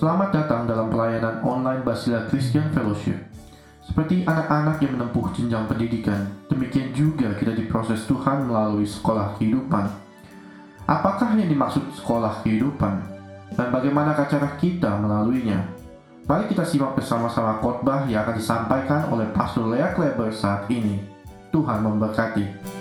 Selamat datang dalam pelayanan online Basila Christian Fellowship. Seperti anak-anak yang menempuh jenjang pendidikan, demikian juga kita diproses Tuhan melalui sekolah kehidupan. Apakah yang dimaksud sekolah kehidupan? Dan bagaimana cara kita melaluinya? Mari kita simak bersama-sama khotbah yang akan disampaikan oleh Pastor Lea Kleber saat ini. Tuhan memberkati.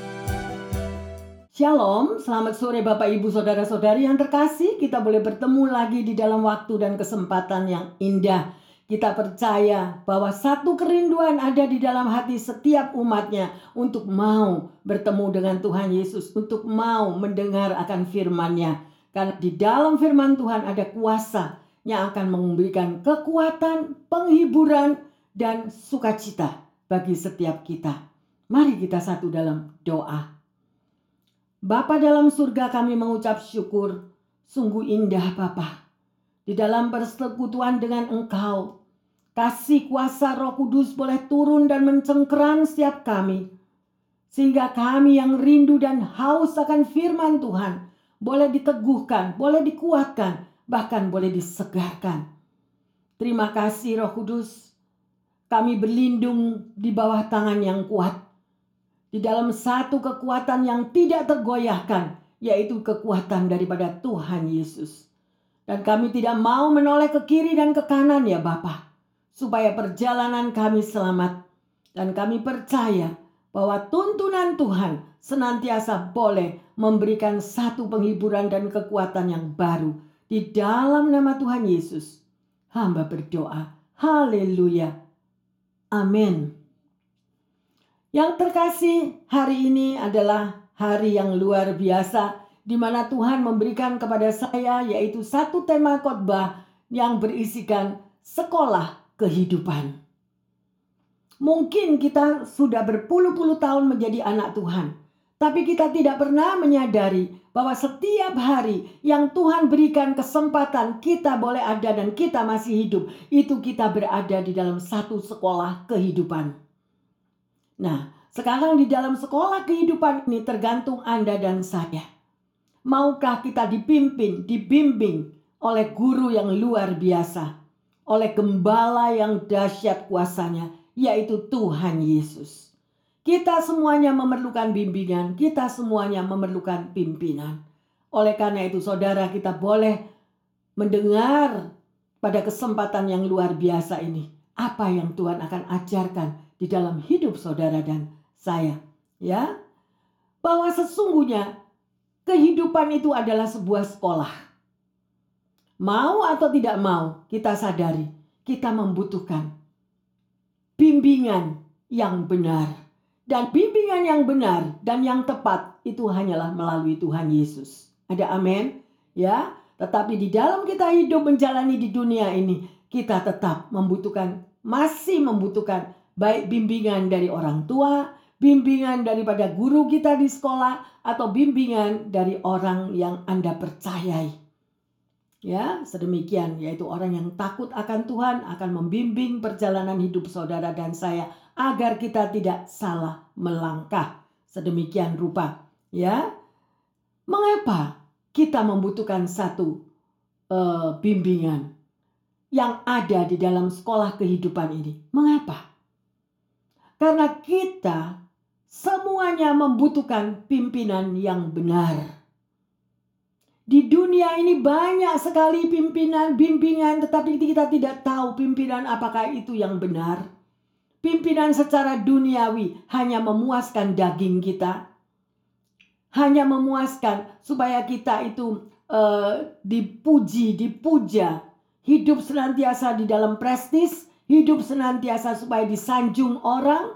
Shalom, selamat sore Bapak Ibu Saudara-saudari yang terkasih. Kita boleh bertemu lagi di dalam waktu dan kesempatan yang indah. Kita percaya bahwa satu kerinduan ada di dalam hati setiap umatnya untuk mau bertemu dengan Tuhan Yesus, untuk mau mendengar akan firman-Nya. Karena di dalam firman Tuhan ada kuasa yang akan memberikan kekuatan, penghiburan, dan sukacita bagi setiap kita. Mari kita satu dalam doa. Bapa dalam surga kami mengucap syukur. Sungguh indah Bapa. Di dalam persekutuan dengan Engkau. Kasih kuasa roh kudus boleh turun dan mencengkeram setiap kami. Sehingga kami yang rindu dan haus akan firman Tuhan. Boleh diteguhkan, boleh dikuatkan, bahkan boleh disegarkan. Terima kasih roh kudus. Kami berlindung di bawah tangan yang kuat di dalam satu kekuatan yang tidak tergoyahkan, yaitu kekuatan daripada Tuhan Yesus. Dan kami tidak mau menoleh ke kiri dan ke kanan ya Bapa, supaya perjalanan kami selamat. Dan kami percaya bahwa tuntunan Tuhan senantiasa boleh memberikan satu penghiburan dan kekuatan yang baru di dalam nama Tuhan Yesus. Hamba berdoa. Haleluya. Amin. Yang terkasih, hari ini adalah hari yang luar biasa di mana Tuhan memberikan kepada saya yaitu satu tema khotbah yang berisikan sekolah kehidupan. Mungkin kita sudah berpuluh-puluh tahun menjadi anak Tuhan, tapi kita tidak pernah menyadari bahwa setiap hari yang Tuhan berikan kesempatan kita boleh ada dan kita masih hidup, itu kita berada di dalam satu sekolah kehidupan. Nah, sekarang di dalam sekolah kehidupan ini tergantung Anda dan saya. Maukah kita dipimpin, dibimbing oleh guru yang luar biasa, oleh gembala yang dahsyat kuasanya, yaitu Tuhan Yesus. Kita semuanya memerlukan bimbingan, kita semuanya memerlukan pimpinan. Oleh karena itu, saudara, kita boleh mendengar pada kesempatan yang luar biasa ini apa yang Tuhan akan ajarkan di dalam hidup saudara dan saya, ya. Bahwa sesungguhnya kehidupan itu adalah sebuah sekolah. Mau atau tidak mau, kita sadari kita membutuhkan bimbingan yang benar. Dan bimbingan yang benar dan yang tepat itu hanyalah melalui Tuhan Yesus. Ada amin? Ya, tetapi di dalam kita hidup menjalani di dunia ini, kita tetap membutuhkan, masih membutuhkan baik bimbingan dari orang tua, bimbingan daripada guru kita di sekolah, atau bimbingan dari orang yang Anda percayai. Ya, sedemikian yaitu orang yang takut akan Tuhan akan membimbing perjalanan hidup saudara dan saya agar kita tidak salah melangkah. Sedemikian rupa, ya. Mengapa kita membutuhkan satu uh, bimbingan yang ada di dalam sekolah kehidupan ini? Mengapa? Karena kita semuanya membutuhkan pimpinan yang benar. Di dunia ini banyak sekali pimpinan, bimbingan, tetapi kita tidak tahu pimpinan apakah itu yang benar. Pimpinan secara duniawi hanya memuaskan daging kita, hanya memuaskan supaya kita itu uh, dipuji, dipuja, hidup senantiasa di dalam prestis, hidup senantiasa supaya disanjung orang.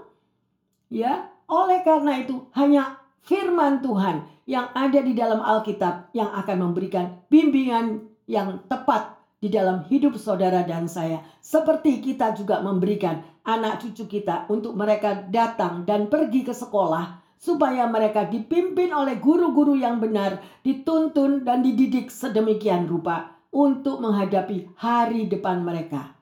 Ya, oleh karena itu hanya firman Tuhan yang ada di dalam Alkitab yang akan memberikan bimbingan yang tepat di dalam hidup saudara dan saya. Seperti kita juga memberikan anak cucu kita untuk mereka datang dan pergi ke sekolah supaya mereka dipimpin oleh guru-guru yang benar, dituntun dan dididik sedemikian rupa untuk menghadapi hari depan mereka.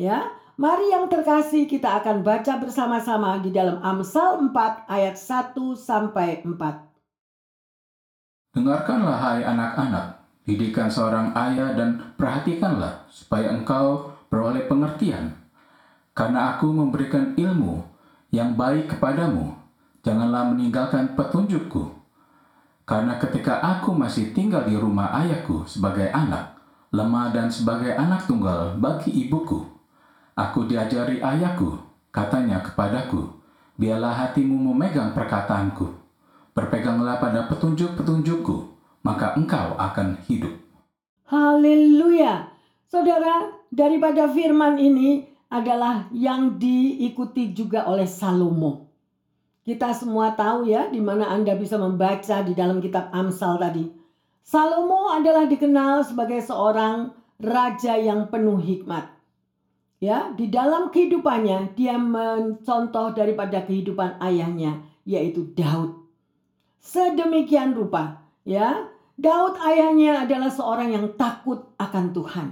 Ya, mari yang terkasih kita akan baca bersama-sama di dalam Amsal 4 ayat 1 sampai 4. Dengarkanlah hai anak-anak, Didikan seorang ayah dan perhatikanlah supaya engkau beroleh pengertian. Karena aku memberikan ilmu yang baik kepadamu, janganlah meninggalkan petunjukku. Karena ketika aku masih tinggal di rumah ayahku sebagai anak, lemah dan sebagai anak tunggal bagi ibuku, aku diajari ayahku, katanya kepadaku, biarlah hatimu memegang perkataanku, berpeganglah pada petunjuk-petunjukku, maka engkau akan hidup. Haleluya. Saudara, daripada firman ini adalah yang diikuti juga oleh Salomo. Kita semua tahu ya di mana Anda bisa membaca di dalam kitab Amsal tadi. Salomo adalah dikenal sebagai seorang raja yang penuh hikmat. Ya, di dalam kehidupannya dia mencontoh daripada kehidupan ayahnya yaitu Daud. Sedemikian rupa, ya, Daud ayahnya adalah seorang yang takut akan Tuhan.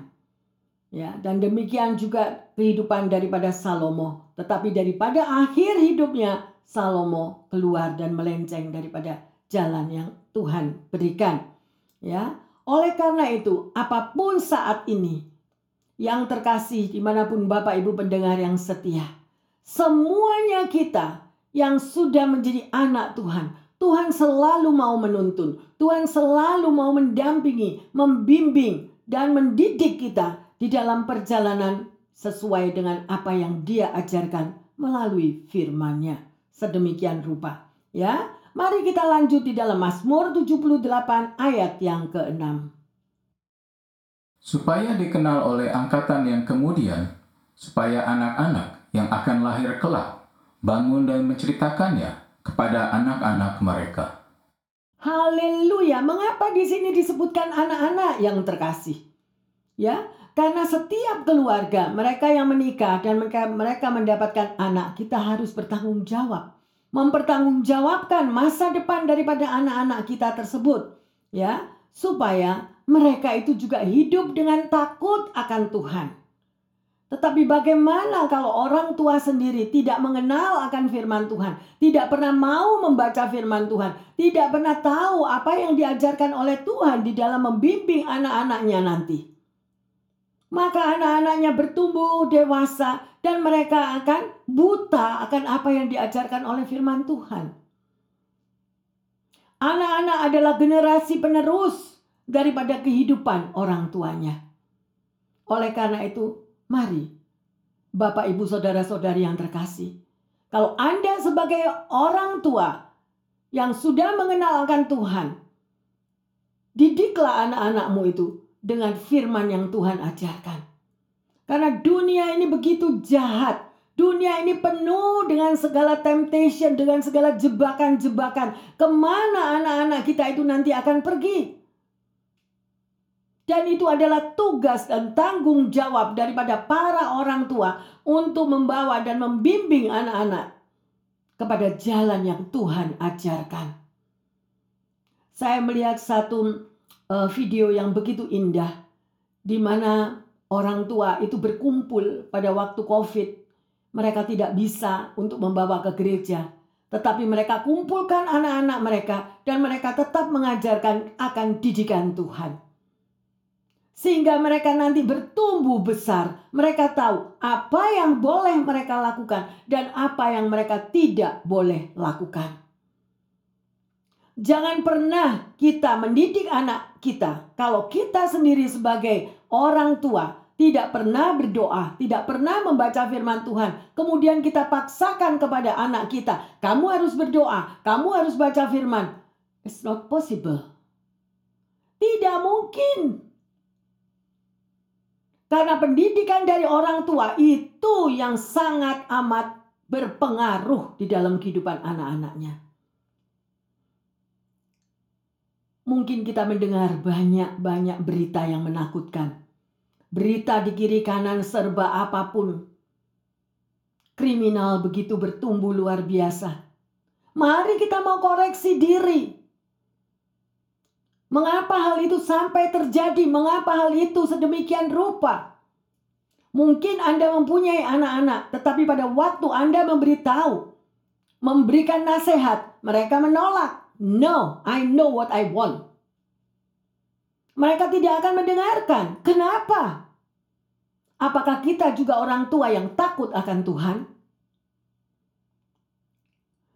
Ya, dan demikian juga kehidupan daripada Salomo. Tetapi daripada akhir hidupnya Salomo keluar dan melenceng daripada jalan yang Tuhan berikan. Ya, oleh karena itu, apa pun saat ini yang terkasih di mana pun Bapak Ibu pendengar yang setia, semuanya kita yang sudah menjadi anak Tuhan, Tuhan selalu mau menuntun, Tuhan selalu mau mendampingi, membimbing, dan mendidik kita di dalam perjalanan sesuai dengan apa yang Dia ajarkan melalui firman-Nya. Sedemikian rupa, ya. Mari kita lanjut di dalam Mazmur 78 ayat yang ke-6. Supaya dikenal oleh angkatan yang kemudian, supaya anak-anak yang akan lahir kelak bangun dan menceritakannya kepada anak-anak mereka. Haleluya. Mengapa di sini disebutkan anak-anak yang terkasih? Ya, karena setiap keluarga, mereka yang menikah dan mereka, mendapatkan anak, kita harus bertanggung jawab. Mempertanggungjawabkan masa depan daripada anak-anak kita tersebut. Ya, supaya mereka itu juga hidup dengan takut akan Tuhan. Tetapi bagaimana kalau orang tua sendiri tidak mengenal akan firman Tuhan, tidak pernah mau membaca firman Tuhan, tidak pernah tahu apa yang diajarkan oleh Tuhan di dalam membimbing anak-anaknya nanti. Maka anak-anaknya bertumbuh dewasa dan mereka akan buta akan apa yang diajarkan oleh firman Tuhan. Anak-anak adalah generasi penerus daripada kehidupan orang tuanya. Oleh karena itu, Mari, Bapak, Ibu, saudara-saudari yang terkasih, kalau Anda sebagai orang tua yang sudah mengenalkan Tuhan, didiklah anak-anakmu itu dengan firman yang Tuhan ajarkan. Karena dunia ini begitu jahat. Dunia ini penuh dengan segala temptation, dengan segala jebakan-jebakan. Ke mana anak-anak kita itu nanti akan pergi? Dan itu adalah tugas dan tanggung jawab daripada para orang tua untuk membawa dan membimbing anak-anak kepada jalan yang Tuhan ajarkan. Saya melihat satu uh, video yang begitu indah di mana orang tua itu berkumpul pada waktu Covid. Mereka tidak bisa untuk membawa ke gereja, tetapi mereka kumpulkan anak-anak mereka dan mereka tetap mengajarkan akan didikan Tuhan. Sehingga mereka nanti bertumbuh besar. Mereka tahu apa yang boleh mereka lakukan dan apa yang mereka tidak boleh lakukan. Jangan pernah kita mendidik anak kita kalau kita sendiri sebagai orang tua tidak pernah berdoa, tidak pernah membaca firman Tuhan. Kemudian kita paksakan kepada anak kita, kamu harus berdoa, kamu harus baca firman. It's not possible. Tidak mungkin karena pendidikan dari orang tua itu yang sangat amat berpengaruh di dalam kehidupan anak-anaknya. Mungkin kita mendengar banyak-banyak berita yang menakutkan. Berita di kiri kanan serba apa pun. Kriminal begitu bertumbuh luar biasa. Mari kita mau koreksi diri. Mengapa hal itu sampai terjadi? Mengapa hal itu sedemikian rupa? Mungkin Anda mempunyai anak-anak, tetapi pada waktu Anda memberitahu, memberikan nasihat, mereka menolak. No, I know what I want. Mereka tidak akan mendengarkan. Kenapa? Apakah kita juga orang tua yang takut akan Tuhan?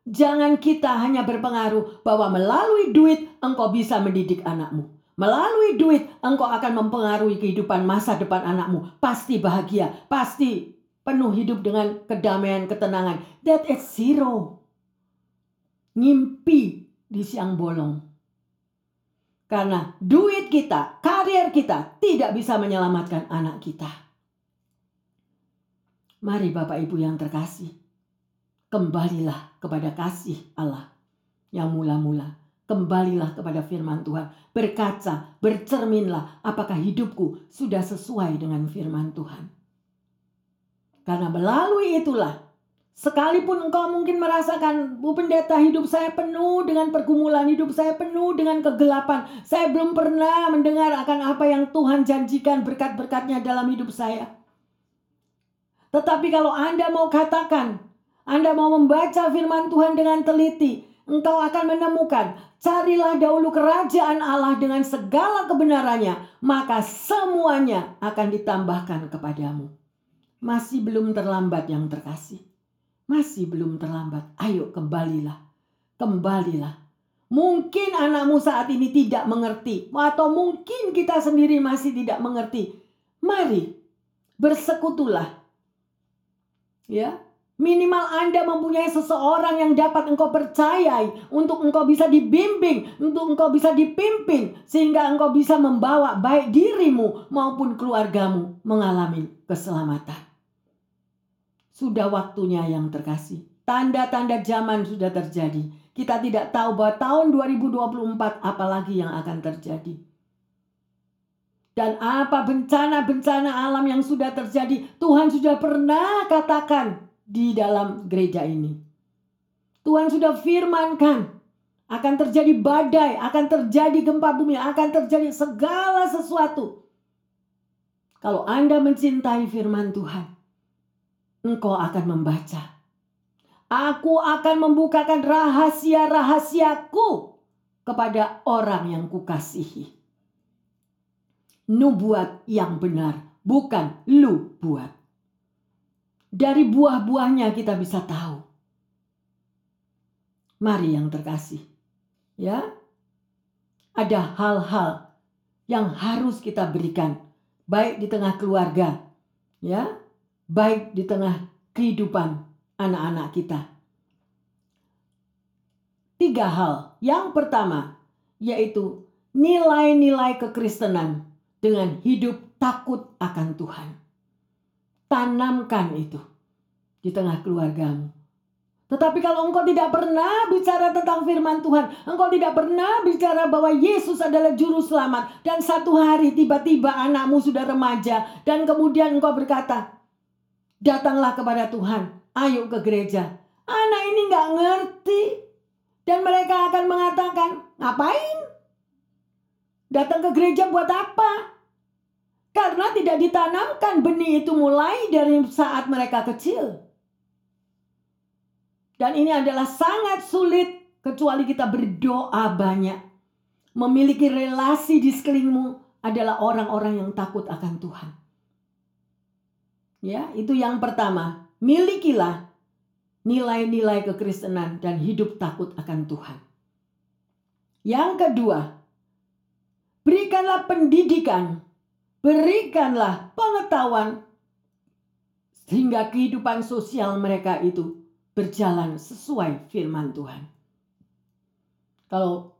Jangan kita hanya berpengaruh bahwa melalui duit engkau bisa mendidik anakmu. Melalui duit engkau akan mempengaruhi kehidupan masa depan anakmu. Pasti bahagia, pasti penuh hidup dengan kedamaian, ketenangan. That is zero. Ngimpi di siang bolong. Karena duit kita, karier kita tidak bisa menyelamatkan anak kita. Mari Bapak Ibu yang terkasih, kembalilah kepada kasih Allah yang mula-mula. Kembalilah kepada firman Tuhan, berkaca, bercerminlah apakah hidupku sudah sesuai dengan firman Tuhan. Karena melalui itulah Sekalipun engkau mungkin merasakan, Bu Pendeta, hidup saya penuh dengan pergumulan, hidup saya penuh dengan kegelapan. Saya belum pernah mendengar akan apa yang Tuhan janjikan berkat-berkatnya dalam hidup saya. Tetapi kalau Anda mau katakan, Anda mau membaca firman Tuhan dengan teliti, engkau akan menemukan, carilah dahulu kerajaan Allah dengan segala kebenarannya, maka semuanya akan ditambahkan kepadamu. Masih belum terlambat yang terkasih. Masih belum terlambat. Ayo kembalilah. Kembalilah. Mungkin anakmu saat ini tidak mengerti. Atau mungkin kita sendiri masih tidak mengerti. Mari bersekutulah. Ya, Minimal Anda mempunyai seseorang yang dapat engkau percayai untuk engkau bisa dibimbing, untuk engkau bisa dipimpin sehingga engkau bisa membawa baik dirimu maupun keluargamu mengalami keselamatan. Sudah waktunya yang terkasih. Tanda-tanda zaman sudah terjadi. Kita tidak tahu bahwa tahun 2024 apalagi yang akan terjadi. Dan apa bencana-bencana alam yang sudah terjadi, Tuhan sudah pernah katakan di dalam gereja ini. Tuhan sudah firmankan akan terjadi badai, akan terjadi gempa bumi, akan terjadi segala sesuatu. Kalau Anda mencintai firman Tuhan, engkau akan membaca. Aku akan membukakan rahasia-rahasiaku kepada orang yang kukasihi. Nubuat yang benar, bukan lu buat. Dari buah-buahnya kita bisa tahu. Mari yang terkasih. Ya. Ada hal-hal yang harus kita berikan baik di tengah keluarga, ya, baik di tengah kehidupan anak-anak kita. Tiga hal. Yang pertama yaitu nilai-nilai kekristenan dengan hidup takut akan Tuhan. Tanamkan itu di tengah keluargamu. Tetapi kalau engkau tidak pernah bicara tentang firman Tuhan, engkau tidak pernah bicara bahwa Yesus adalah juru selamat, dan satu hari tiba-tiba anakmu sudah remaja, dan kemudian engkau berkata, Datanglah kepada Tuhan. Ayo ke gereja. Anak ini nggak ngerti. Dan mereka akan mengatakan, ngapain? Datang ke gereja buat apa? Karena tidak ditanamkan benih itu mulai dari saat mereka kecil. Dan ini adalah sangat sulit kecuali kita berdoa banyak. Memiliki relasi di sekelilingmu adalah orang-orang yang takut akan Tuhan. Ya, itu yang pertama. Milikilah nilai-nilai kekristenan dan hidup takut akan Tuhan. Yang kedua, berikanlah pendidikan, berikanlah pengetahuan sehingga kehidupan sosial mereka itu berjalan sesuai firman Tuhan. Kalau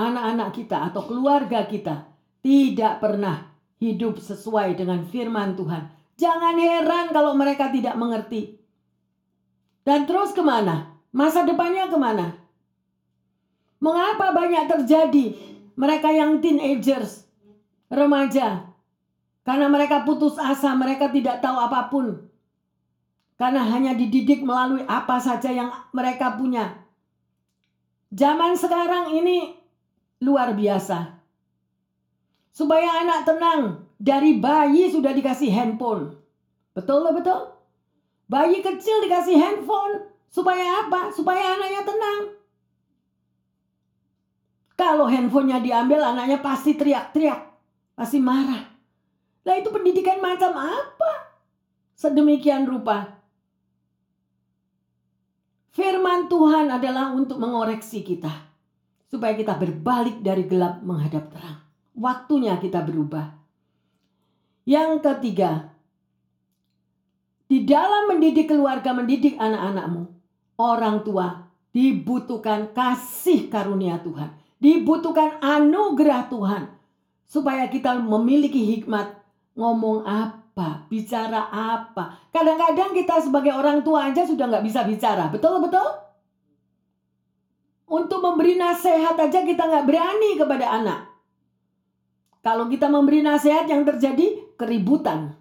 anak-anak kita atau keluarga kita tidak pernah hidup sesuai dengan firman Tuhan, Jangan heran kalau mereka tidak mengerti. Dan terus ke mana? Masa depannya ke mana? Mengapa banyak terjadi mereka yang teenagers, remaja? Karena mereka putus asa, mereka tidak tahu apa pun. Karena hanya dididik melalui apa saja yang mereka punya. Zaman sekarang ini luar biasa. Supaya anak tenang, dari bayi sudah dikasih handphone. Betul loh betul? Bayi kecil dikasih handphone. Supaya apa? Supaya anaknya tenang. Kalau handphonenya diambil anaknya pasti teriak-teriak. pasti marah. Nah itu pendidikan macam apa? Sedemikian rupa. Firman Tuhan adalah untuk mengoreksi kita. Supaya kita berbalik dari gelap menghadap terang. Waktunya kita berubah. Yang ketiga, di dalam mendidik keluarga, mendidik anak-anakmu, orang tua dibutuhkan kasih karunia Tuhan, dibutuhkan anugerah Tuhan, supaya kita memiliki hikmat ngomong apa, bicara apa. Kadang-kadang kita sebagai orang tua aja sudah nggak bisa bicara, betul betul? Untuk memberi nasihat aja kita nggak berani kepada anak. Kalau kita memberi nasihat yang terjadi keributan.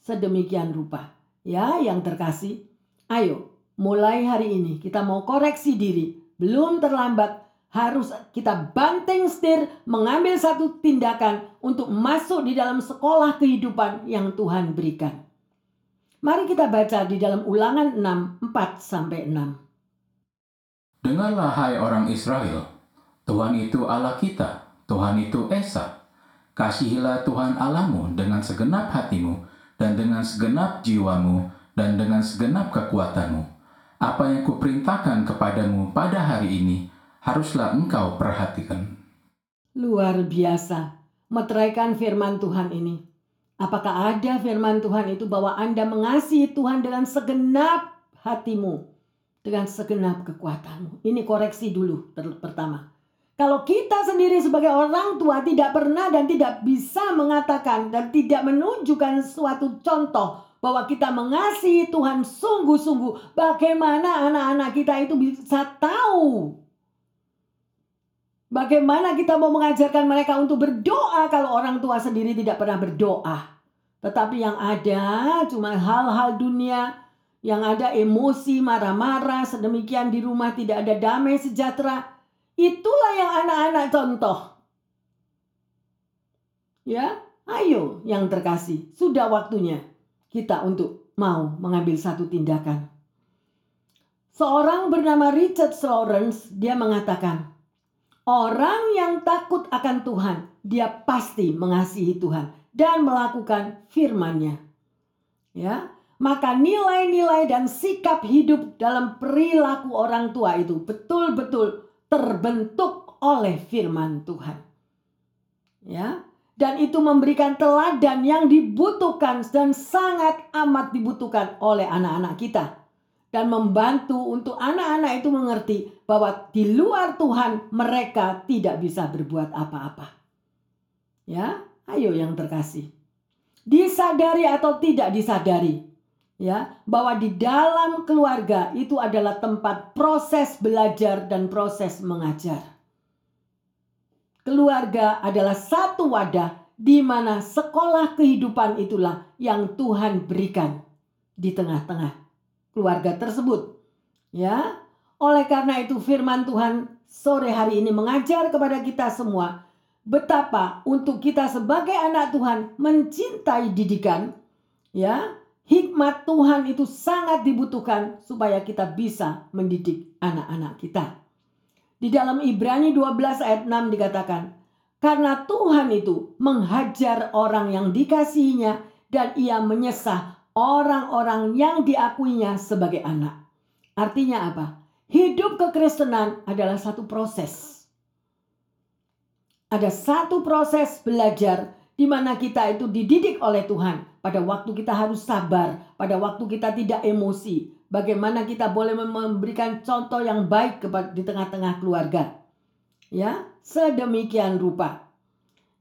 Sedemikian rupa. Ya, yang terkasih, ayo mulai hari ini kita mau koreksi diri. Belum terlambat, harus kita banting setir mengambil satu tindakan untuk masuk di dalam sekolah kehidupan yang Tuhan berikan. Mari kita baca di dalam ulangan 6, 4 sampai 6. Dengarlah hai orang Israel, Tuhan itu Allah kita, Tuhan itu Esa. Kasihilah Tuhan Allahmu dengan segenap hatimu, dan dengan segenap jiwamu, dan dengan segenap kekuatanmu. Apa yang kuperintahkan kepadamu pada hari ini, haruslah engkau perhatikan. Luar biasa, meteraikan firman Tuhan ini. Apakah ada firman Tuhan itu bahwa Anda mengasihi Tuhan dengan segenap hatimu, dengan segenap kekuatanmu? Ini koreksi dulu pertama. Kalau kita sendiri sebagai orang tua tidak pernah dan tidak bisa mengatakan dan tidak menunjukkan suatu contoh bahwa kita mengasihi Tuhan sungguh-sungguh, bagaimana anak-anak kita itu bisa tahu? Bagaimana kita mau mengajarkan mereka untuk berdoa kalau orang tua sendiri tidak pernah berdoa? Tetapi yang ada cuma hal-hal dunia, yang ada emosi, marah-marah, sedemikian di rumah tidak ada damai sejahtera Itulah yang anak-anak contoh. Ya, ayo yang terkasih, sudah waktunya kita untuk mau mengambil satu tindakan. Seorang bernama Richard Lawrence, dia mengatakan, orang yang takut akan Tuhan, dia pasti mengasihi Tuhan dan melakukan firman-Nya. Ya, maka nilai-nilai dan sikap hidup dalam perilaku orang tua itu betul-betul terbentuk oleh firman Tuhan. Ya, dan itu memberikan teladan yang dibutuhkan dan sangat amat dibutuhkan oleh anak-anak kita dan membantu untuk anak-anak itu mengerti bahwa di luar Tuhan mereka tidak bisa berbuat apa-apa. Ya, ayo yang terkasih. Disadari atau tidak disadari, ya bahwa di dalam keluarga itu adalah tempat proses belajar dan proses mengajar. Keluarga adalah satu wadah di mana sekolah kehidupan itulah yang Tuhan berikan di tengah-tengah keluarga tersebut. Ya. Oleh karena itu firman Tuhan sore hari ini mengajar kepada kita semua betapa untuk kita sebagai anak Tuhan mencintai didikan ya Hikmat Tuhan itu sangat dibutuhkan supaya kita bisa mendidik anak-anak kita. Di dalam Ibrani 12 ayat 6 dikatakan, karena Tuhan itu menghajar orang yang dikasihinya dan ia menyesah orang-orang yang diakuinya sebagai anak. Artinya apa? Hidup kekristenan adalah satu proses. Ada satu proses belajar di mana kita itu dididik oleh Tuhan. Pada waktu kita harus sabar, pada waktu kita tidak emosi. Bagaimana kita boleh memberikan contoh yang baik di tengah-tengah keluarga. Ya, sedemikian rupa.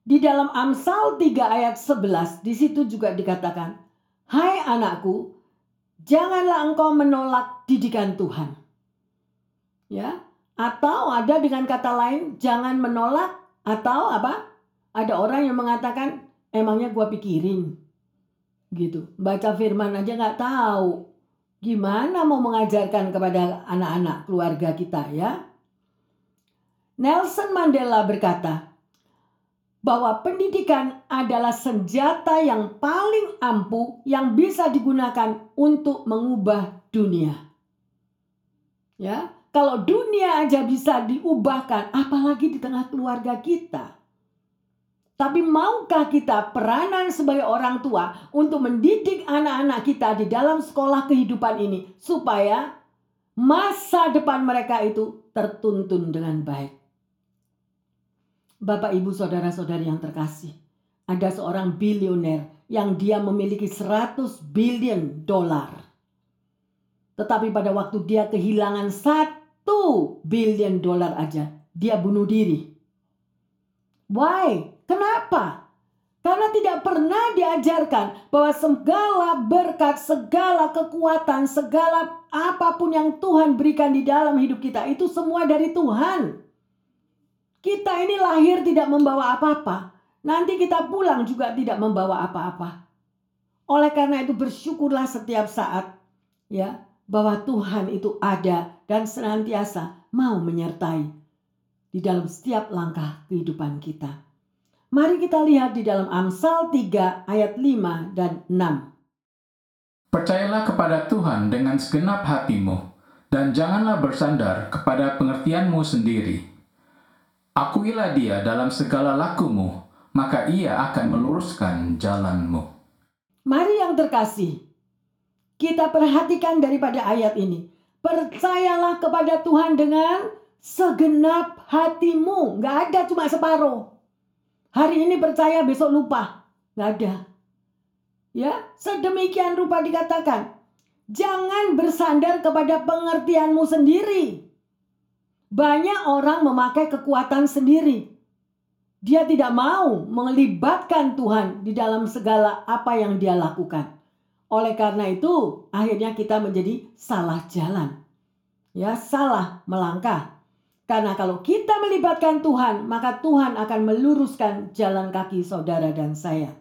Di dalam Amsal 3 ayat 11 di situ juga dikatakan, "Hai anakku, janganlah engkau menolak didikan Tuhan." Ya, atau ada dengan kata lain, jangan menolak atau apa? Ada orang yang mengatakan, emangnya gua pikirin. Gitu. Baca firman aja nggak tahu. Gimana mau mengajarkan kepada anak-anak keluarga kita ya? Nelson Mandela berkata bahwa pendidikan adalah senjata yang paling ampuh yang bisa digunakan untuk mengubah dunia. Ya, kalau dunia aja bisa diubahkan, apalagi di tengah keluarga kita. Tapi maukah kita peranan sebagai orang tua untuk mendidik anak-anak kita di dalam sekolah kehidupan ini supaya masa depan mereka itu tertuntun dengan baik. Bapak, Ibu, Saudara-saudari yang terkasih, ada seorang bilioner yang dia memiliki 100 billion dolar. Tetapi pada waktu dia kehilangan satu billion dolar aja, dia bunuh diri. Why? Kenapa? Karena tidak pernah diajarkan bahwa segala berkat, segala kekuatan, segala apa pun yang Tuhan berikan di dalam hidup kita itu semua dari Tuhan. Kita ini lahir tidak membawa apa-apa. Nanti kita pulang juga tidak membawa apa-apa. Oleh karena itu bersyukurlah setiap saat ya bahwa Tuhan itu ada dan senantiasa mau menyertai di dalam setiap langkah kehidupan kita. Mari kita lihat di dalam Amsal 3 ayat 5 dan 6. Percayalah kepada Tuhan dengan segenap hatimu, dan janganlah bersandar kepada pengertianmu sendiri. Akuilah dia dalam segala lakumu, maka ia akan meluruskan jalanmu. Mari yang terkasih, kita perhatikan daripada ayat ini. Percayalah kepada Tuhan dengan segenap hatimu. Gak ada cuma separuh. Hari ini percaya, besok lupa. Nggak ada. Ya, sedemikian rupa dikatakan. Jangan bersandar kepada pengertianmu sendiri. Banyak orang memakai kekuatan sendiri. Dia tidak mau melibatkan Tuhan di dalam segala apa yang dia lakukan. Oleh karena itu, akhirnya kita menjadi salah jalan. Ya, salah melangkah. Karena kalau kita melibatkan Tuhan, maka Tuhan akan meluruskan jalan kaki saudara dan saya.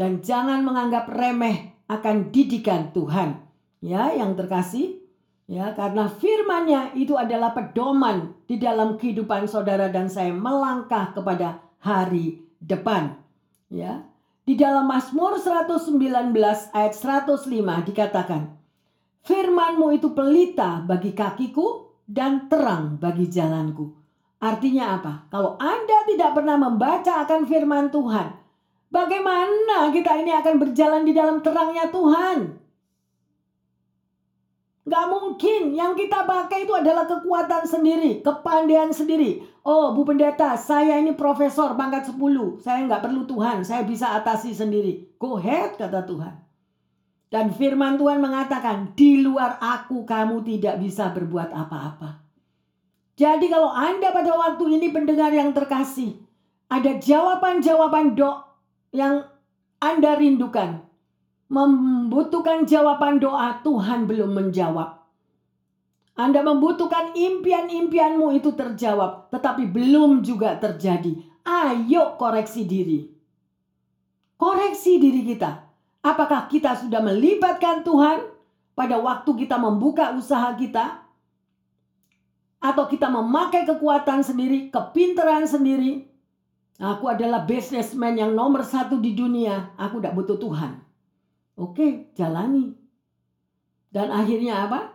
Dan jangan menganggap remeh akan didikan Tuhan. Ya, yang terkasih, ya, karena firman-Nya itu adalah pedoman di dalam kehidupan saudara dan saya melangkah kepada hari depan. Ya. Di dalam Mazmur 119 ayat 105 dikatakan, Firmanmu itu pelita bagi kakiku dan terang bagi jalanku. Artinya apa? Kalau Anda tidak pernah membaca akan firman Tuhan, bagaimana kita ini akan berjalan di dalam terangnya Tuhan? Gak mungkin yang kita pakai itu adalah kekuatan sendiri, kepandaian sendiri. Oh Bu Pendeta, saya ini profesor pangkat 10. Saya nggak perlu Tuhan, saya bisa atasi sendiri. Go ahead kata Tuhan. Dan firman Tuhan mengatakan, di luar aku kamu tidak bisa berbuat apa-apa. Jadi kalau Anda pada waktu ini pendengar yang terkasih, ada jawaban-jawaban doa yang Anda rindukan. Membutuhkan jawaban doa, Tuhan belum menjawab. Anda membutuhkan impian-impianmu itu terjawab, tetapi belum juga terjadi. Ayo koreksi diri. Koreksi diri kita. Apakah kita sudah melibatkan Tuhan pada waktu kita membuka usaha kita? Atau kita memakai kekuatan sendiri, kepintaran sendiri? Aku adalah businessman yang nomor satu di dunia. Aku tidak butuh Tuhan. Oke, jalani. Dan akhirnya apa?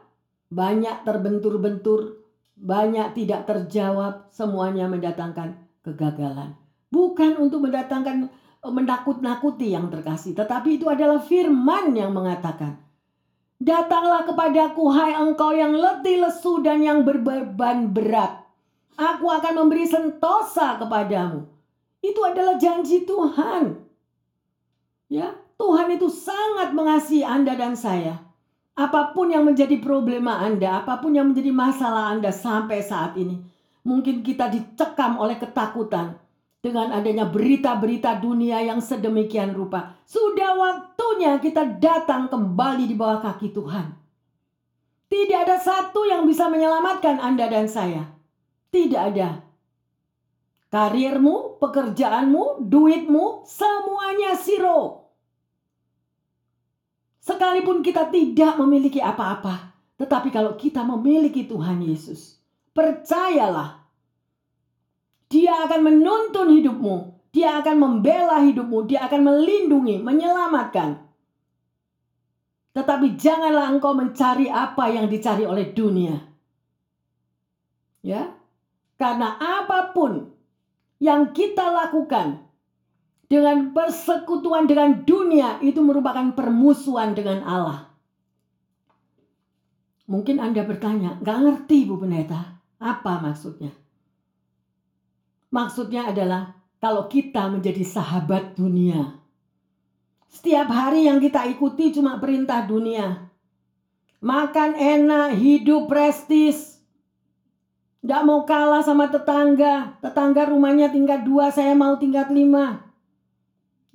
Banyak terbentur-bentur, banyak tidak terjawab, semuanya mendatangkan kegagalan. Bukan untuk mendatangkan menakut-nakuti yang terkasih, tetapi itu adalah firman yang mengatakan, Datanglah kepadaku hai engkau yang letih lesu dan yang berbeban berat. Aku akan memberi sentosa kepadamu. Itu adalah janji Tuhan. Ya, Tuhan itu sangat mengasihi Anda dan saya. Apa pun yang menjadi problema Anda, apa pun yang menjadi masalah Anda sampai saat ini, mungkin kita dicekam oleh ketakutan, dengan adanya berita-berita dunia yang sedemikian rupa. Sudah waktunya kita datang kembali di bawah kaki Tuhan. Tidak ada satu yang bisa menyelamatkan Anda dan saya. Tidak ada. Karirmu, pekerjaanmu, duitmu, semuanya siro. Sekalipun kita tidak memiliki apa-apa, tetapi kalau kita memiliki Tuhan Yesus, percayalah dia akan menuntun hidupmu. Dia akan membela hidupmu. Dia akan melindungi, menyelamatkan. Tetapi janganlah engkau mencari apa yang dicari oleh dunia. Ya. Karena apa pun yang kita lakukan dengan persekutuan dengan dunia itu merupakan permusuhan dengan Allah. Mungkin Anda bertanya, nggak ngerti Bu Pendeta, apa maksudnya? Maksudnya adalah kalau kita menjadi sahabat dunia. Setiap hari yang kita ikuti cuma perintah dunia. Makan enak, hidup prestis. Tidak mau kalah sama tetangga. Tetangga rumahnya tingkat dua, saya mau tingkat lima.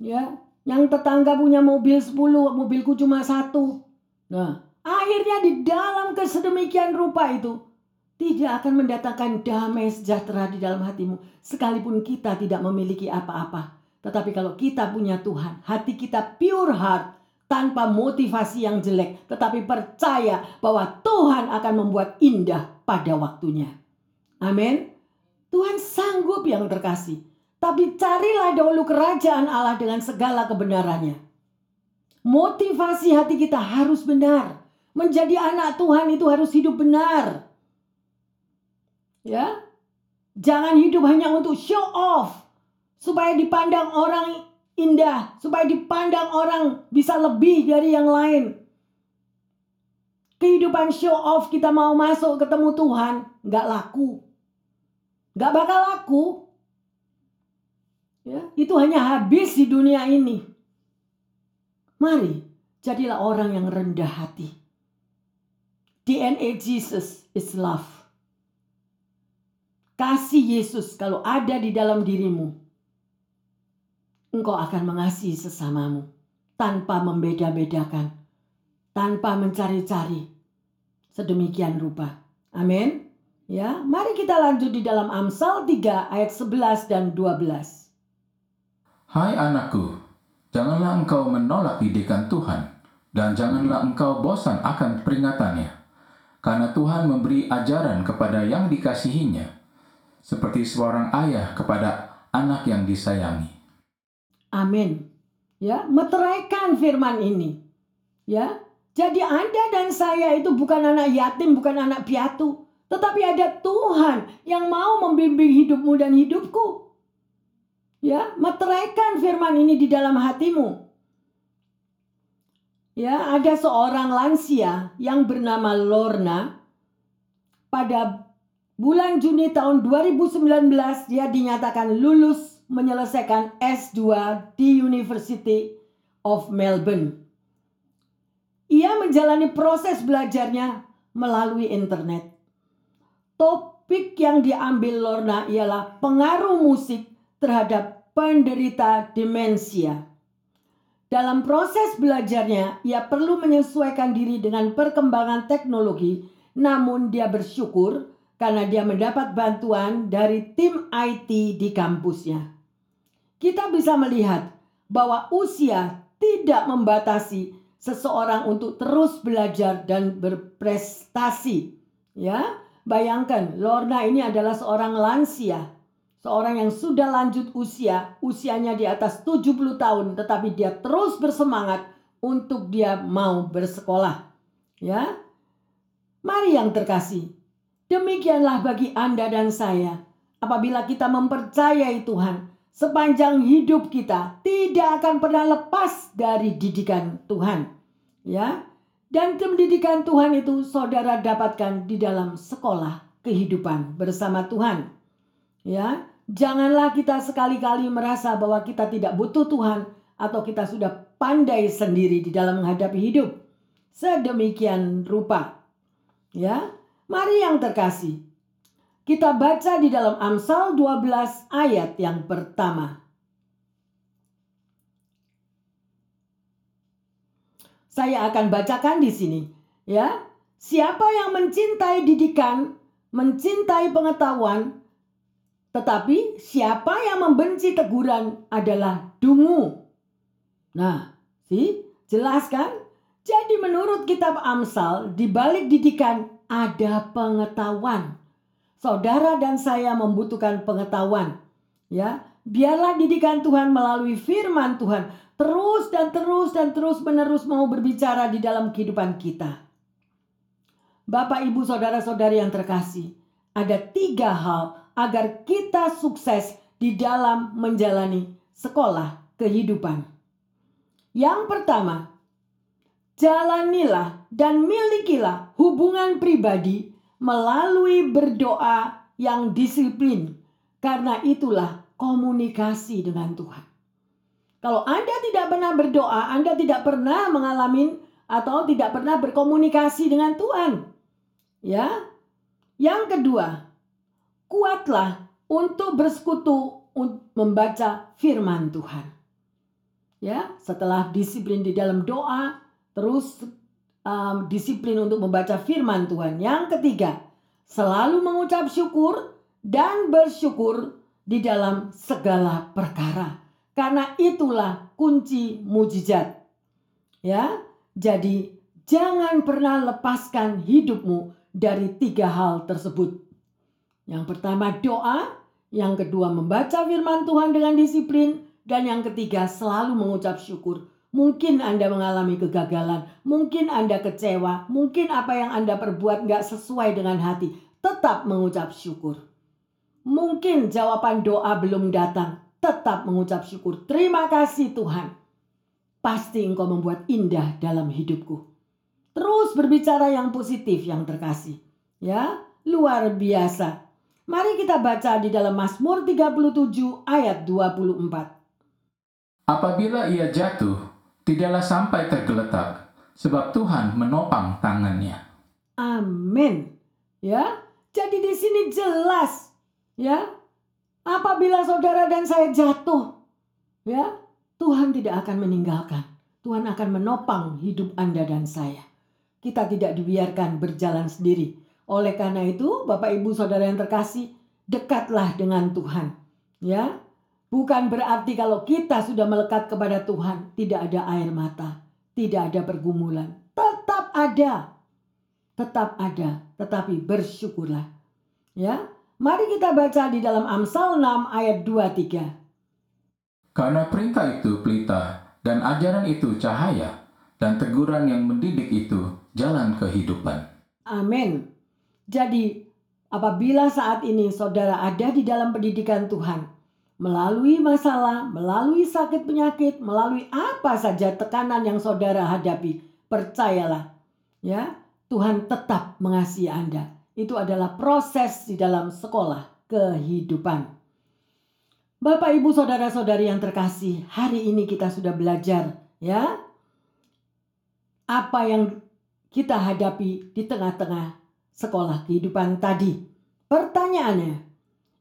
Ya, yang tetangga punya mobil 10, mobilku cuma satu. Nah, akhirnya di dalam kesedemikian rupa itu tidak akan mendatangkan damai sejahtera di dalam hatimu sekalipun kita tidak memiliki apa-apa. Tetapi kalau kita punya Tuhan, hati kita pure heart tanpa motivasi yang jelek, tetapi percaya bahwa Tuhan akan membuat indah pada waktunya. Amin. Tuhan sanggup yang terkasih. Tapi carilah dahulu kerajaan Allah dengan segala kebenarannya. Motivasi hati kita harus benar. Menjadi anak Tuhan itu harus hidup benar. Ya. Jangan hidup hanya untuk show off. Supaya dipandang orang indah. Supaya dipandang orang bisa lebih dari yang lain. Kehidupan show off kita mau masuk ketemu Tuhan. Nggak laku. Nggak bakal laku. Ya, itu hanya habis di dunia ini. Mari, jadilah orang yang rendah hati. DNA Jesus is love. Kasih Yesus kalau ada di dalam dirimu, engkau akan mengasihi sesamamu tanpa membeda-bedakan, tanpa mencari-cari. Sedemikian rupa. Amin. Ya, mari kita lanjut di dalam Amsal 3 ayat 11 dan 12. Hai anakku, janganlah engkau menolak didikan Tuhan, dan janganlah engkau bosan akan peringatannya. Karena Tuhan memberi ajaran kepada yang dikasihinya, seperti seorang ayah kepada anak yang disayangi. Amin. Ya, meteraikan firman ini. Ya. Jadi Anda dan saya itu bukan anak yatim, bukan anak piatu, tetapi ada Tuhan yang mau membimbing hidupmu dan hidupku. Ya, meteraikan firman ini di dalam hatimu. Ya, ada seorang lansia yang bernama Lorna. Pada bulan Juni tahun 2019 dia dinyatakan lulus menyelesaikan S2 di University of Melbourne. Ia menjalani proses belajarnya melalui internet. Topik yang diambil Lorna ialah pengaruh musik terhadap penderita demensia. Dalam proses belajarnya, ia perlu menyesuaikan diri dengan perkembangan teknologi, namun dia bersyukur karena dia mendapat bantuan dari tim IT di kampusnya. Kita bisa melihat bahwa usia tidak membatasi seseorang untuk terus belajar dan berprestasi. Ya, bayangkan Lorna ini adalah seorang lansia Seorang yang sudah lanjut usia, usianya di atas 70 tahun, tetapi dia terus bersemangat untuk dia mau bersekolah. Ya. Mari yang terkasih. Demikianlah bagi Anda dan saya. Apabila kita mempercayai Tuhan, sepanjang hidup kita tidak akan pernah lepas dari didikan Tuhan. Ya. Dan pendidikan Tuhan itu saudara dapatkan di dalam sekolah kehidupan bersama Tuhan. Ya, Janganlah kita sekali-kali merasa bahwa kita tidak butuh Tuhan atau kita sudah pandai sendiri di dalam menghadapi hidup. Sedemikian rupa. Ya, mari yang terkasih. Kita baca di dalam Amsal 12 ayat yang pertama. Saya akan bacakan di sini, ya. Siapa yang mencintai didikan, mencintai pengetahuan, tetapi siapa yang membenci teguran adalah dungu. Nah, sih, jelas kan? Jadi menurut kitab Amsal, di balik didikan ada pengetahuan. Saudara dan saya membutuhkan pengetahuan. Ya, biarlah didikan Tuhan melalui firman Tuhan terus dan terus dan terus menerus mau berbicara di dalam kehidupan kita. Bapak, Ibu, Saudara-saudari yang terkasih, ada tiga hal agar kita sukses di dalam menjalani sekolah kehidupan. Yang pertama, jalanilah dan milikilah hubungan pribadi melalui berdoa yang disiplin, karena itulah komunikasi dengan Tuhan. Kalau Anda tidak pernah berdoa, Anda tidak pernah mengalami atau tidak pernah berkomunikasi dengan Tuhan. Ya. Yang kedua, kuatlah untuk bersekutu membaca firman Tuhan. Ya, setelah disiplin di dalam doa, terus um, disiplin untuk membaca firman Tuhan. Yang ketiga, selalu mengucap syukur dan bersyukur di dalam segala perkara. Karena itulah kunci mujizat. Ya, jadi jangan pernah lepaskan hidupmu dari tiga hal tersebut. Yang pertama doa, yang kedua membaca firman Tuhan dengan disiplin, dan yang ketiga, selalu mengucap syukur. Mungkin Anda mengalami kegagalan, mungkin Anda kecewa, mungkin apa yang Anda perbuat nggak sesuai dengan hati. Tetap mengucap syukur. Mungkin jawaban doa belum datang, tetap mengucap syukur. Terima kasih Tuhan. Pasti engkau membuat indah dalam hidupku. Terus berbicara yang positif yang terkasih. Ya, luar biasa. Mari kita baca di dalam Mazmur 37 ayat 24. Apabila ia jatuh, tidaklah sampai tergeletak, sebab Tuhan menopang tangannya. Amin. Ya, jadi di sini jelas, ya, apabila saudara dan saya jatuh, ya, Tuhan tidak akan meninggalkan. Tuhan akan menopang hidup Anda dan saya. Kita tidak dibiarkan berjalan sendiri. Oleh karena itu, Bapak Ibu Saudara yang terkasih, dekatlah dengan Tuhan. Ya, Bukan berarti kalau kita sudah melekat kepada Tuhan, tidak ada air mata, tidak ada pergumulan. Tetap ada. Tetap ada, tetapi bersyukurlah. Ya. Mari kita baca di dalam Amsal 6 ayat 23. Karena perintah itu pelita dan ajaran itu cahaya dan teguran yang mendidik itu jalan kehidupan. Amin. Jadi apabila saat ini saudara ada di dalam pendidikan Tuhan, melalui masalah, melalui sakit penyakit, melalui apa saja tekanan yang saudara hadapi, percayalah, ya, Tuhan tetap mengasihi Anda. Itu adalah proses di dalam sekolah kehidupan. Bapak, Ibu, saudara-saudari yang terkasih, hari ini kita sudah belajar, ya, apa yang kita hadapi di tengah-tengah sekolah kehidupan tadi. Pertanyaannya,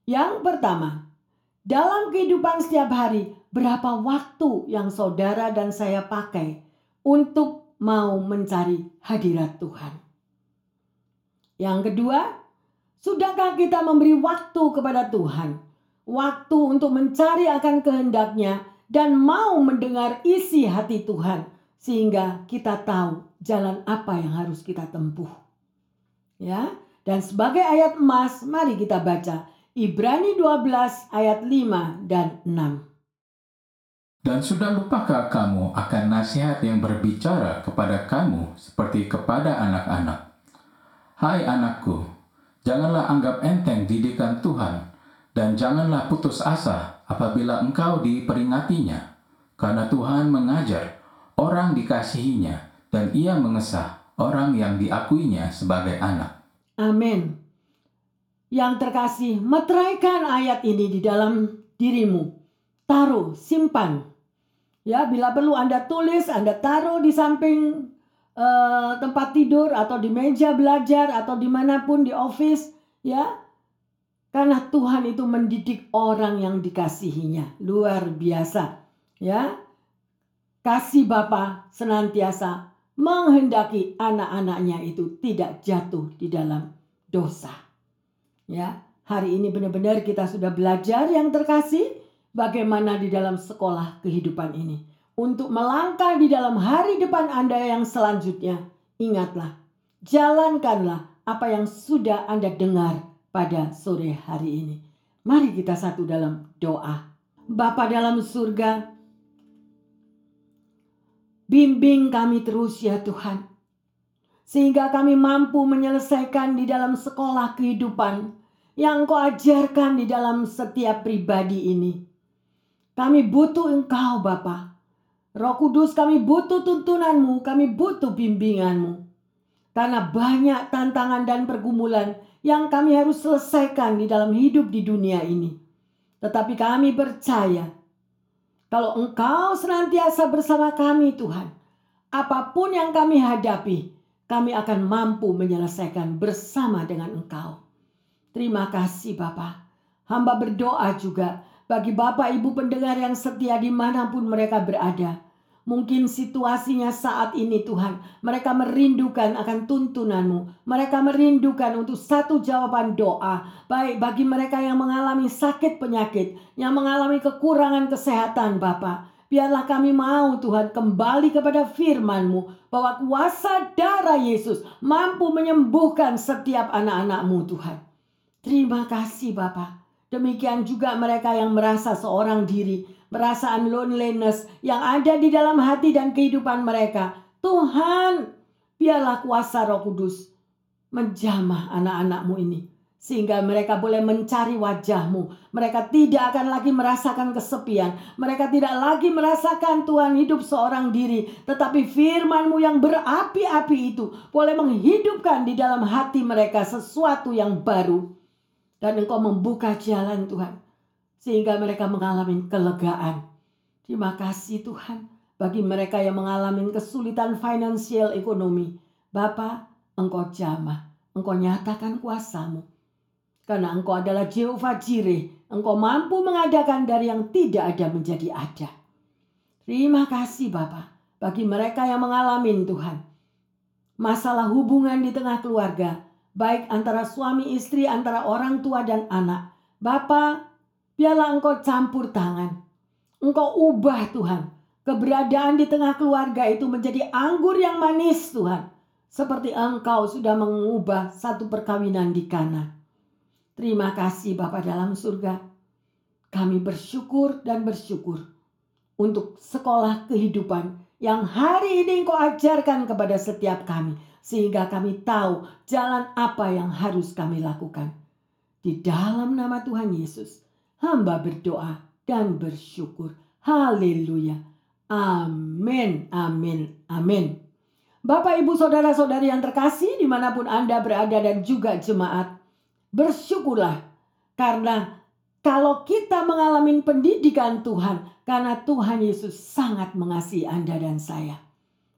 yang pertama, dalam kehidupan setiap hari, berapa waktu yang saudara dan saya pakai untuk mau mencari hadirat Tuhan? Yang kedua, sudahkah kita memberi waktu kepada Tuhan? Waktu untuk mencari akan kehendaknya dan mau mendengar isi hati Tuhan sehingga kita tahu jalan apa yang harus kita tempuh. Ya, dan sebagai ayat emas, mari kita baca Ibrani 12 ayat 5 dan 6. Dan sudah lupakah kamu akan nasihat yang berbicara kepada kamu seperti kepada anak-anak? Hai anakku, janganlah anggap enteng didikan Tuhan, dan janganlah putus asa apabila engkau diperingatinya, karena Tuhan mengajar orang dikasihinya, dan ia mengesah orang yang diakuinya sebagai anak. Amin. Yang terkasih, meteraikan ayat ini di dalam dirimu. Taruh, simpan. Ya, bila perlu Anda tulis, Anda taruh di samping uh, tempat tidur atau di meja belajar atau di mana pun di office, ya. Karena Tuhan itu mendidik orang yang dikasihinya. Luar biasa. Ya. Kasih Bapa senantiasa menghendaki anak-anaknya itu tidak jatuh di dalam dosa. Ya, hari ini benar-benar kita sudah belajar yang terkasih bagaimana di dalam sekolah kehidupan ini. Untuk melangkah di dalam hari depan Anda yang selanjutnya, ingatlah, jalankanlah apa yang sudah Anda dengar pada sore hari ini. Mari kita satu dalam doa. Bapa dalam surga, bimbing kami terus ya Tuhan sehingga kami mampu menyelesaikan di dalam sekolah kehidupan yang kau ajarkan di dalam setiap pribadi ini. Kami butuh Engkau Bapa. Roh Kudus kami butuh tuntunanmu, kami butuh bimbinganmu. Karena banyak tantangan dan pergumulan yang kami harus selesaikan di dalam hidup di dunia ini. Tetapi kami percaya kalau Engkau senantiasa bersama kami Tuhan, apa pun yang kami hadapi, kami akan mampu menyelesaikan bersama dengan Engkau. Terima kasih Bapak. Hamba berdoa juga bagi Bapak Ibu pendengar yang setia di mana pun mereka berada. Mungkin situasinya saat ini Tuhan, mereka merindukan akan tuntunanmu. Mereka merindukan untuk satu jawaban doa. Baik bagi mereka yang mengalami sakit penyakit, yang mengalami kekurangan kesehatan Bapak. Biarlah kami mau Tuhan kembali kepada firman-Mu bahwa kuasa darah Yesus mampu menyembuhkan setiap anak-anak-Mu Tuhan. Terima kasih Bapak. Demikian juga mereka yang merasa seorang diri, perasaan loneliness yang ada di dalam hati dan kehidupan mereka. Tuhan, biarlah kuasa roh kudus menjamah anak-anakmu ini. Sehingga mereka boleh mencari wajahmu. Mereka tidak akan lagi merasakan kesepian. Mereka tidak lagi merasakan Tuhan hidup seorang diri. Tetapi firmanmu yang berapi-api itu boleh menghidupkan di dalam hati mereka sesuatu yang baru dan engkau membuka jalan Tuhan. Sehingga mereka mengalami kelegaan. Terima kasih Tuhan bagi mereka yang mengalami kesulitan finansial ekonomi. Bapa, engkau jamah, engkau nyatakan kuasamu. Karena engkau adalah Jehovah Jireh, engkau mampu mengadakan dari yang tidak ada menjadi ada. Terima kasih Bapa bagi mereka yang mengalami Tuhan. Masalah hubungan di tengah keluarga, baik antara suami istri, antara orang tua dan anak. Bapa, biarlah engkau campur tangan. Engkau ubah Tuhan. Keberadaan di tengah keluarga itu menjadi anggur yang manis Tuhan. Seperti engkau sudah mengubah satu perkawinan di Kana. Terima kasih Bapa dalam surga. Kami bersyukur dan bersyukur untuk sekolah kehidupan yang hari ini engkau ajarkan kepada setiap kami sehingga kami tahu jalan apa yang harus kami lakukan. Di dalam nama Tuhan Yesus, hamba berdoa dan bersyukur. Haleluya. Amin, amin, amin. Bapak, ibu, saudara-saudari yang terkasih, di mana pun Anda berada, dan juga jemaat, bersyukurlah karena kalau kita mengalami pendidikan Tuhan, karena Tuhan Yesus sangat mengasihi Anda dan saya.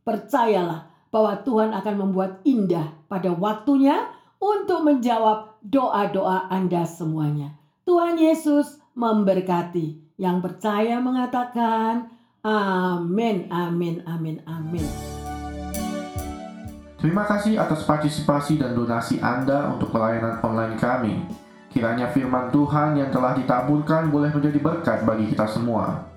Percayalah, bahwa Tuhan akan membuat indah pada waktunya untuk menjawab doa-doa Anda semuanya. Tuhan Yesus memberkati. Yang percaya mengatakan amin, amin, amin, amin. Terima kasih atas partisipasi dan donasi Anda untuk pelayanan online kami. Kiranya firman Tuhan yang telah ditaburkan boleh menjadi berkat bagi kita semua.